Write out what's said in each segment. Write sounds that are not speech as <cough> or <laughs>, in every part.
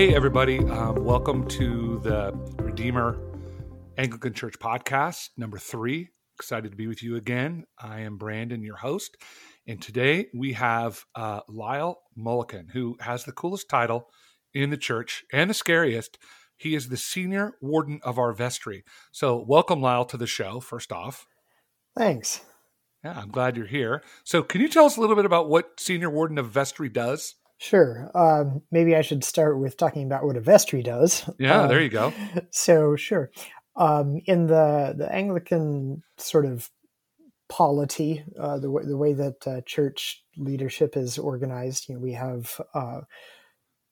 Hey, everybody. Um, welcome to the Redeemer Anglican Church podcast, number three. Excited to be with you again. I am Brandon, your host. And today we have uh, Lyle Mullican, who has the coolest title in the church and the scariest. He is the senior warden of our vestry. So, welcome, Lyle, to the show, first off. Thanks. Yeah, I'm glad you're here. So, can you tell us a little bit about what senior warden of vestry does? Sure. Um, maybe I should start with talking about what a vestry does. Yeah, um, there you go. So, sure. Um, in the the Anglican sort of polity, uh, the way the way that uh, church leadership is organized, you know, we have uh,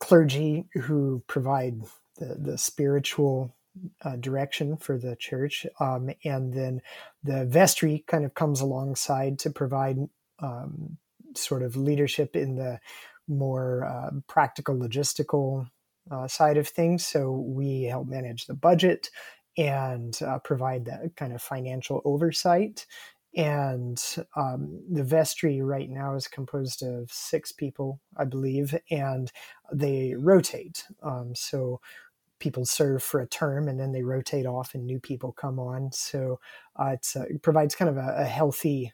clergy who provide the the spiritual uh, direction for the church, um, and then the vestry kind of comes alongside to provide um, sort of leadership in the more uh, practical, logistical uh, side of things. So we help manage the budget and uh, provide that kind of financial oversight. And um, the vestry right now is composed of six people, I believe, and they rotate. Um, so people serve for a term and then they rotate off and new people come on. So uh, it provides kind of a, a healthy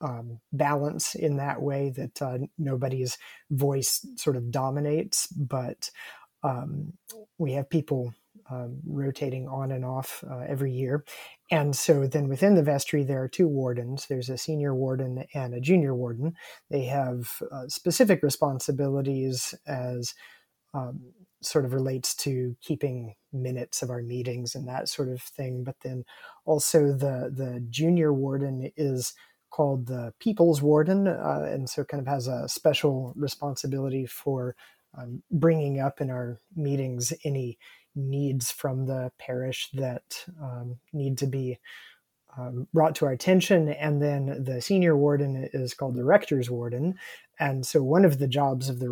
um, balance in that way that uh, nobody's voice sort of dominates, but um, we have people um, rotating on and off uh, every year. And so then within the vestry, there are two wardens there's a senior warden and a junior warden. They have uh, specific responsibilities as um, sort of relates to keeping minutes of our meetings and that sort of thing. But then also the the junior warden is called the People's Warden, uh, and so kind of has a special responsibility for um, bringing up in our meetings any needs from the parish that um, need to be um, brought to our attention. And then the senior warden is called the rector's warden. And so one of the jobs of the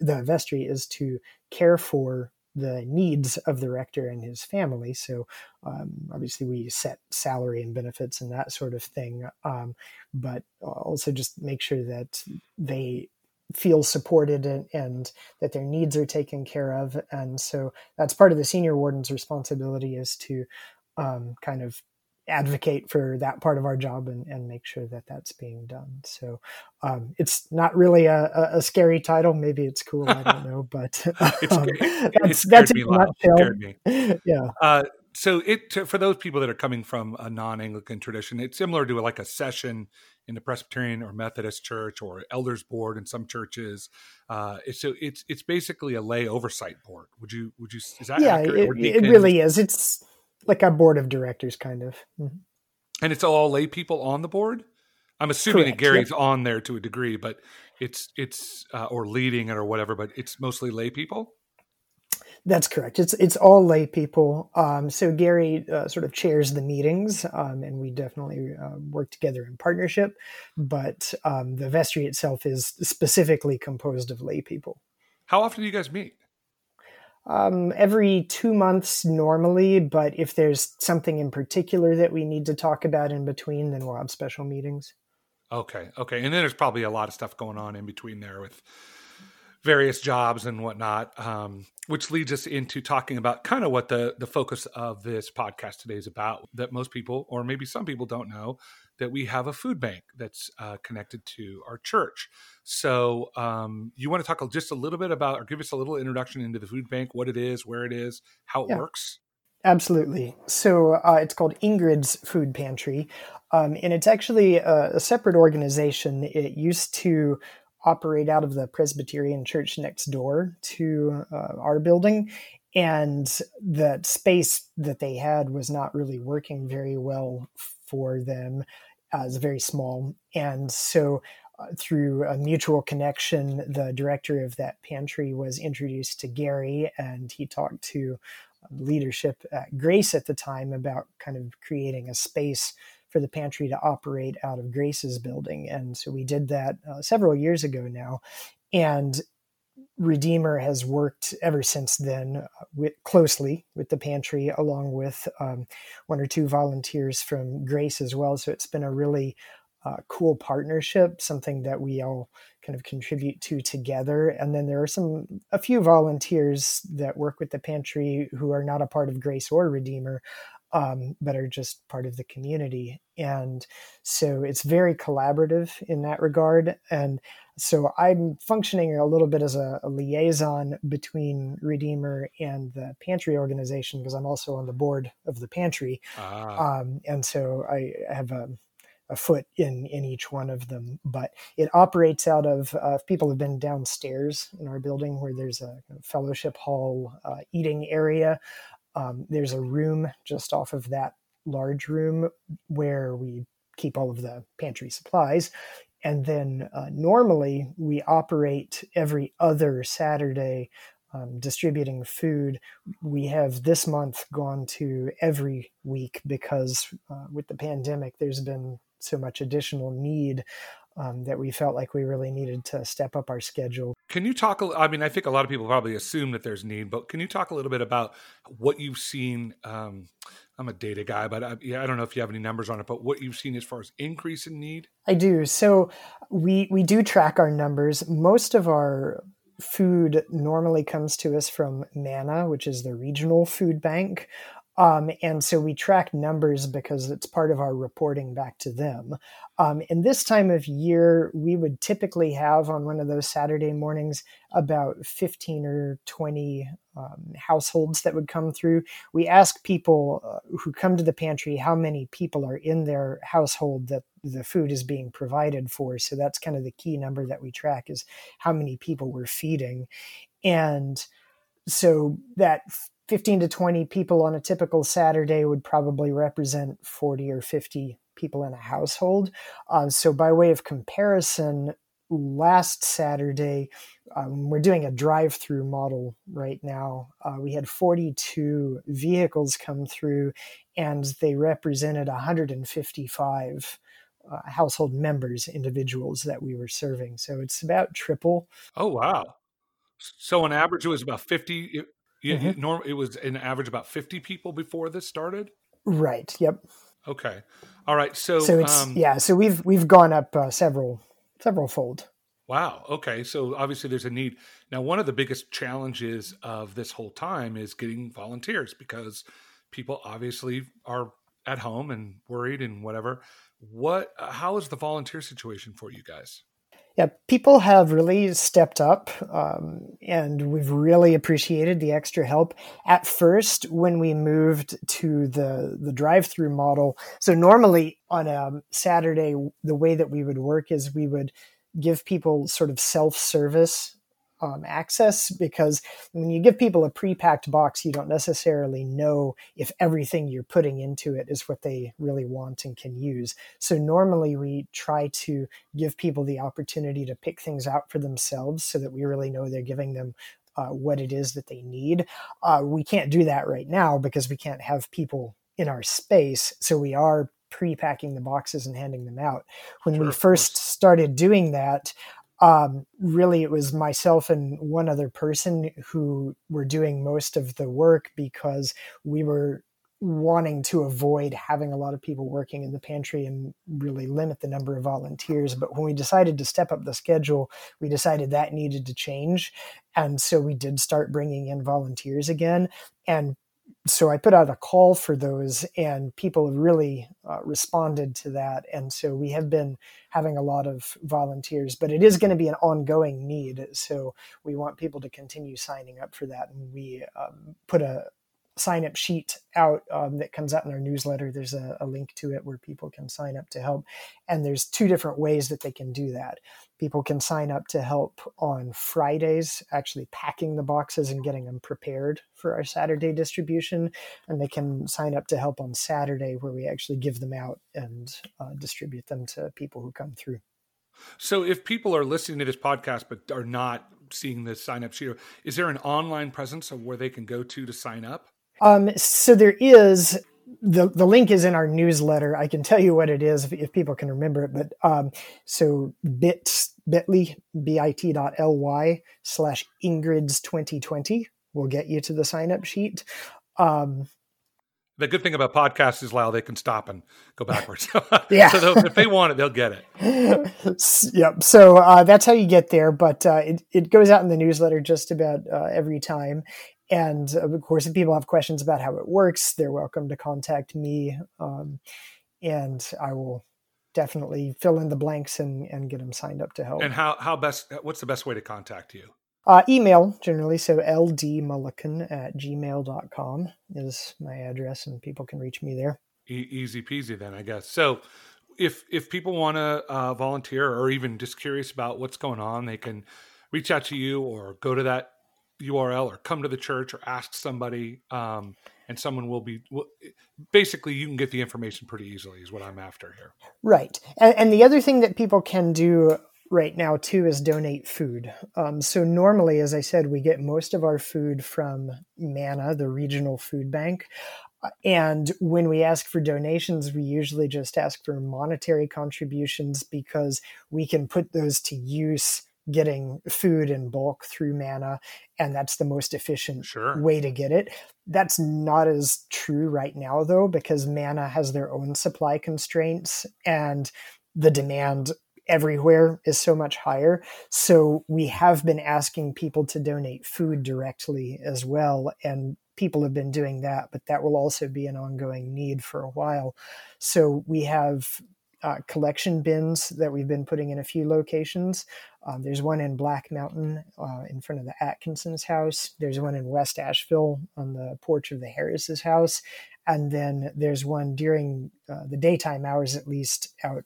the vestry is to care for the needs of the rector and his family. So um, obviously we set salary and benefits and that sort of thing, um, but also just make sure that they feel supported and, and, that their needs are taken care of. And so that's part of the senior warden's responsibility is to um, kind of advocate for that part of our job and, and make sure that that's being done. So um, it's not really a, a, scary title. Maybe it's cool. I don't <laughs> know, but um, that's, that's me, scared me. <laughs> yeah. Uh, so it for those people that are coming from a non-Anglican tradition, it's similar to like a session in the Presbyterian or Methodist church or elders board in some churches. Uh, so it's it's basically a lay oversight board. Would you would you is that yeah? It, it, really is. It's like a board of directors, kind of. Mm-hmm. And it's all lay people on the board. I'm assuming Correct, that Gary's yep. on there to a degree, but it's it's uh, or leading it or whatever, but it's mostly lay people. That's correct. It's it's all lay people. Um, so Gary uh, sort of chairs the meetings, um, and we definitely uh, work together in partnership. But um, the vestry itself is specifically composed of lay people. How often do you guys meet? Um, every two months normally, but if there's something in particular that we need to talk about in between, then we'll have special meetings. Okay, okay, and then there's probably a lot of stuff going on in between there with various jobs and whatnot, um, which leads us into talking about kind of what the the focus of this podcast today is about. That most people, or maybe some people, don't know that we have a food bank that's uh, connected to our church. So, um, you want to talk just a little bit about, or give us a little introduction into the food bank, what it is, where it is, how it yeah. works? Absolutely. So, uh, it's called Ingrid's Food Pantry, um, and it's actually a, a separate organization. It used to operate out of the Presbyterian church next door to uh, our building. And that space that they had was not really working very well for them as very small. And so, uh, through a mutual connection, the director of that pantry was introduced to Gary, and he talked to leadership at Grace at the time about kind of creating a space for the pantry to operate out of Grace's building. And so we did that uh, several years ago now. And Redeemer has worked ever since then uh, with, closely with the pantry, along with um, one or two volunteers from Grace as well. So it's been a really uh, cool partnership, something that we all kind of contribute to together. And then there are some, a few volunteers that work with the pantry who are not a part of Grace or Redeemer, um, but are just part of the community. And so it's very collaborative in that regard. And so I'm functioning a little bit as a, a liaison between Redeemer and the pantry organization because I'm also on the board of the pantry. Ah. Um, and so I have a, a, foot in, in each one of them. But it operates out of, uh, people have been downstairs in our building where there's a fellowship hall uh, eating area. Um, there's a room just off of that large room where we keep all of the pantry supplies. And then uh, normally we operate every other Saturday um, distributing food. We have this month gone to every week because uh, with the pandemic, there's been so much additional need um, that we felt like we really needed to step up our schedule. Can you talk? I mean, I think a lot of people probably assume that there's need, but can you talk a little bit about what you've seen? Um, I'm a data guy, but I, yeah, I don't know if you have any numbers on it. But what you've seen as far as increase in need? I do. So we we do track our numbers. Most of our food normally comes to us from MANNA, which is the regional food bank. Um, and so we track numbers because it's part of our reporting back to them. Um, and this time of year, we would typically have on one of those Saturday mornings about 15 or 20 um, households that would come through. We ask people uh, who come to the pantry how many people are in their household that the food is being provided for. So that's kind of the key number that we track is how many people we're feeding. And so that 15 to 20 people on a typical Saturday would probably represent 40 or 50 people in a household. Uh, so, by way of comparison, last Saturday, um, we're doing a drive through model right now. Uh, we had 42 vehicles come through, and they represented 155 uh, household members, individuals that we were serving. So, it's about triple. Oh, wow. So, on average, it was about 50. Yeah, mm-hmm. it, norm, it was an average about 50 people before this started. Right. Yep. Okay. All right. So, so it's um, yeah. So we've we've gone up uh, several several fold. Wow. Okay. So obviously there's a need. Now, one of the biggest challenges of this whole time is getting volunteers because people obviously are at home and worried and whatever. What? How is the volunteer situation for you guys? Yeah, people have really stepped up, um, and we've really appreciated the extra help. At first, when we moved to the the drive through model, so normally on a Saturday, the way that we would work is we would give people sort of self service um, access because when you give people a pre-packed box you don't necessarily know if everything you're putting into it is what they really want and can use. So normally we try to give people the opportunity to pick things out for themselves so that we really know they're giving them uh, what it is that they need. Uh, we can't do that right now because we can't have people in our space so we are pre-packing the boxes and handing them out. When sure, we first started doing that um, really it was myself and one other person who were doing most of the work because we were wanting to avoid having a lot of people working in the pantry and really limit the number of volunteers. But when we decided to step up the schedule, we decided that needed to change. And so we did start bringing in volunteers again. And so I put out a call for those, and people have really uh, responded to that. And so we have been having a lot of volunteers, but it is going to be an ongoing need. So we want people to continue signing up for that. And we um, put a, sign up sheet out um, that comes out in our newsletter. There's a, a, link to it where people can sign up to help. And there's two different ways that they can do that. People can sign up to help on Fridays, actually packing the boxes and getting them prepared for our Saturday distribution. And they can sign up to help on Saturday, where we actually give them out and uh, distribute them to people who come through. So, if people are listening to this podcast but are not seeing the sign up sheet, is there an online presence of where they can go to to sign up? Um, so there is the the link is in our newsletter. I can tell you what it is if, if people can remember it. But um, so bit bit.ly bit dot ly slash Ingrid's twenty twenty will get you to the sign up sheet. Um, The good thing about podcasts is, Lyle, they can stop and go backwards. <laughs> <laughs> yeah. so if they want it, they'll get it. yep. So uh, that's how you get there. But uh, it, it goes out in the newsletter just about uh, every time. And of course, if people have questions about how it works, they're welcome to contact me. Um, and I will definitely fill in the blanks and, and get them signed up to help. And how, how best, what's the best way to contact you? Uh, email generally. So ldmullican at gmail.com is my address and people can reach me there. E- easy peasy then, I guess. So if, if people want to uh, volunteer or even just curious about what's going on, they can reach out to you or go to that URL or come to the church or ask somebody. Um, and someone will be basically you can get the information pretty easily is what i'm after here. Right. And, and the other thing that people can do right now too is donate food. Um, so normally as i said we get most of our food from MANNA, the regional food bank. And when we ask for donations, we usually just ask for monetary contributions because we can put those to use getting food in bulk through MANNA and that's the most efficient sure. way to get it. That's not as true right now though because MANNA has their own supply constraints and the demand everywhere is so much higher. So we have been asking people to donate food directly as well and people have been doing that but that will also be an ongoing need for a while. So we have uh, collection bins that we've been putting in a few locations. Um, there's one in Black Mountain uh, in front of the Atkinson's house. There's one in West Asheville on the porch of the Harris's house. And then there's one during uh, the daytime hours, at least, out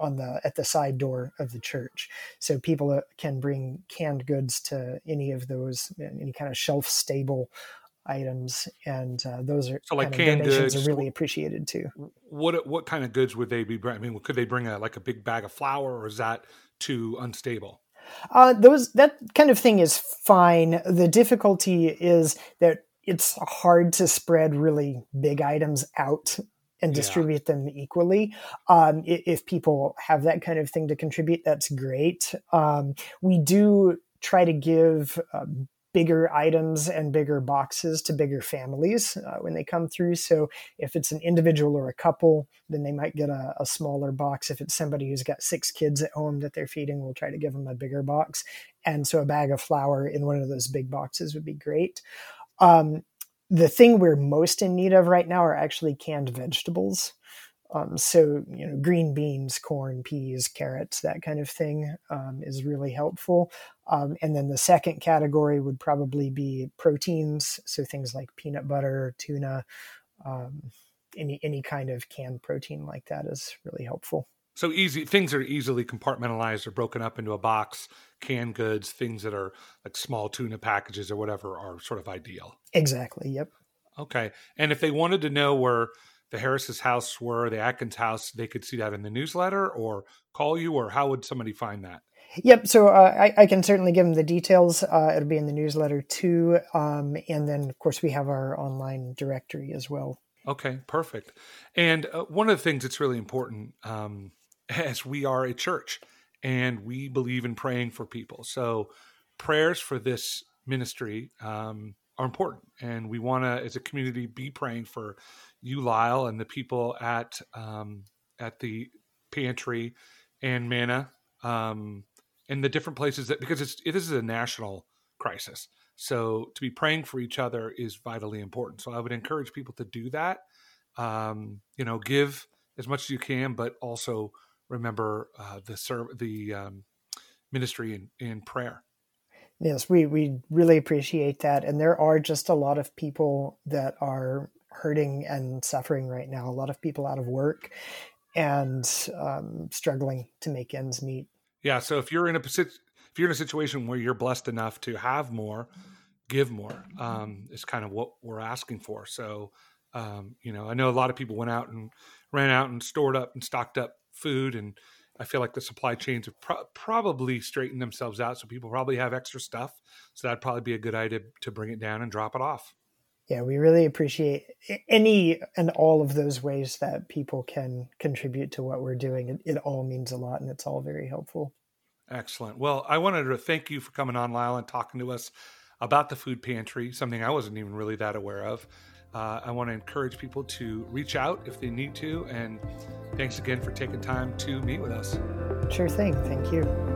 on the at the side door of the church so people uh, can bring canned goods to any of those any kind of shelf stable items, and uh, those are so like canned goods are really appreciated too. What what kind of goods would they be? I mean, could they bring a like a big bag of flour, or is that too unstable? Uh, those that kind of thing is fine. The difficulty is that it's hard to spread really big items out and distribute yeah. them equally. Um, if people have that kind of thing to contribute, that's great. Um, we do try to give uh, bigger items and bigger boxes to bigger families uh, when they come through. So if it's an individual or a couple, then they might get a, a, smaller box. If it's somebody who's got six kids at home that they're feeding, we'll try to give them a bigger box. And so a bag of flour in one of those big boxes would be great. Um, the thing we're most in need of right now are actually canned vegetables. Um, so, you know, green beans, corn, peas, carrots, that kind of thing um, is really helpful. Um, and then the second category would probably be proteins. So things like peanut butter, tuna, um, any, any kind of canned protein like that is really helpful. So easy things are easily compartmentalized or broken up into a box. Canned goods, things that are like small tuna packages or whatever, are sort of ideal. Exactly. Yep. Okay. And if they wanted to know where the Harris's house were, the Atkins house, they could see that in the newsletter or call you, or how would somebody find that? Yep. So uh, I, I, can certainly give them the details. Uh, it'll be in the newsletter too. Um, and then, of course, we have our online directory as well. Okay, perfect. And uh, one of the things that's really important um, <laughs> as we are a church and we believe in praying for people. So prayers for this ministry um, are important. And we want to, as a community, be praying for you, Lyle, and the people at um, at the pantry and Manna and the different places that because it's this is a national crisis. So to be praying for each other is vitally important. So I would encourage people to do that. Um, you know, give as much as you can, but also remember uh, the serve the um, ministry in, in prayer. Yes, we we really appreciate that, and there are just a lot of people that are hurting and suffering right now. A lot of people out of work and um, struggling to make ends meet. Yeah. So if you're in a if you're in a situation where you're blessed enough to have more, give more. Um, is kind of what we're asking for. So um, you know, I know a lot of people went out and ran out and stored up and stocked up food and I feel like the supply chains have pro- probably straightened themselves out. So people probably have extra stuff. So that'd probably be a good idea to bring it down and drop it off yeah, we really appreciate any and all of those ways that people can contribute to what we're doing. It, it, all means a lot and it's all very helpful. Excellent. Well, I wanted to thank you for coming on, Lyle, and talking to us about the food pantry, something I wasn't even really that aware of. uh, I want to encourage people to reach out if they need to. And thanks again for taking time to meet with us. Sure thing. Thank you.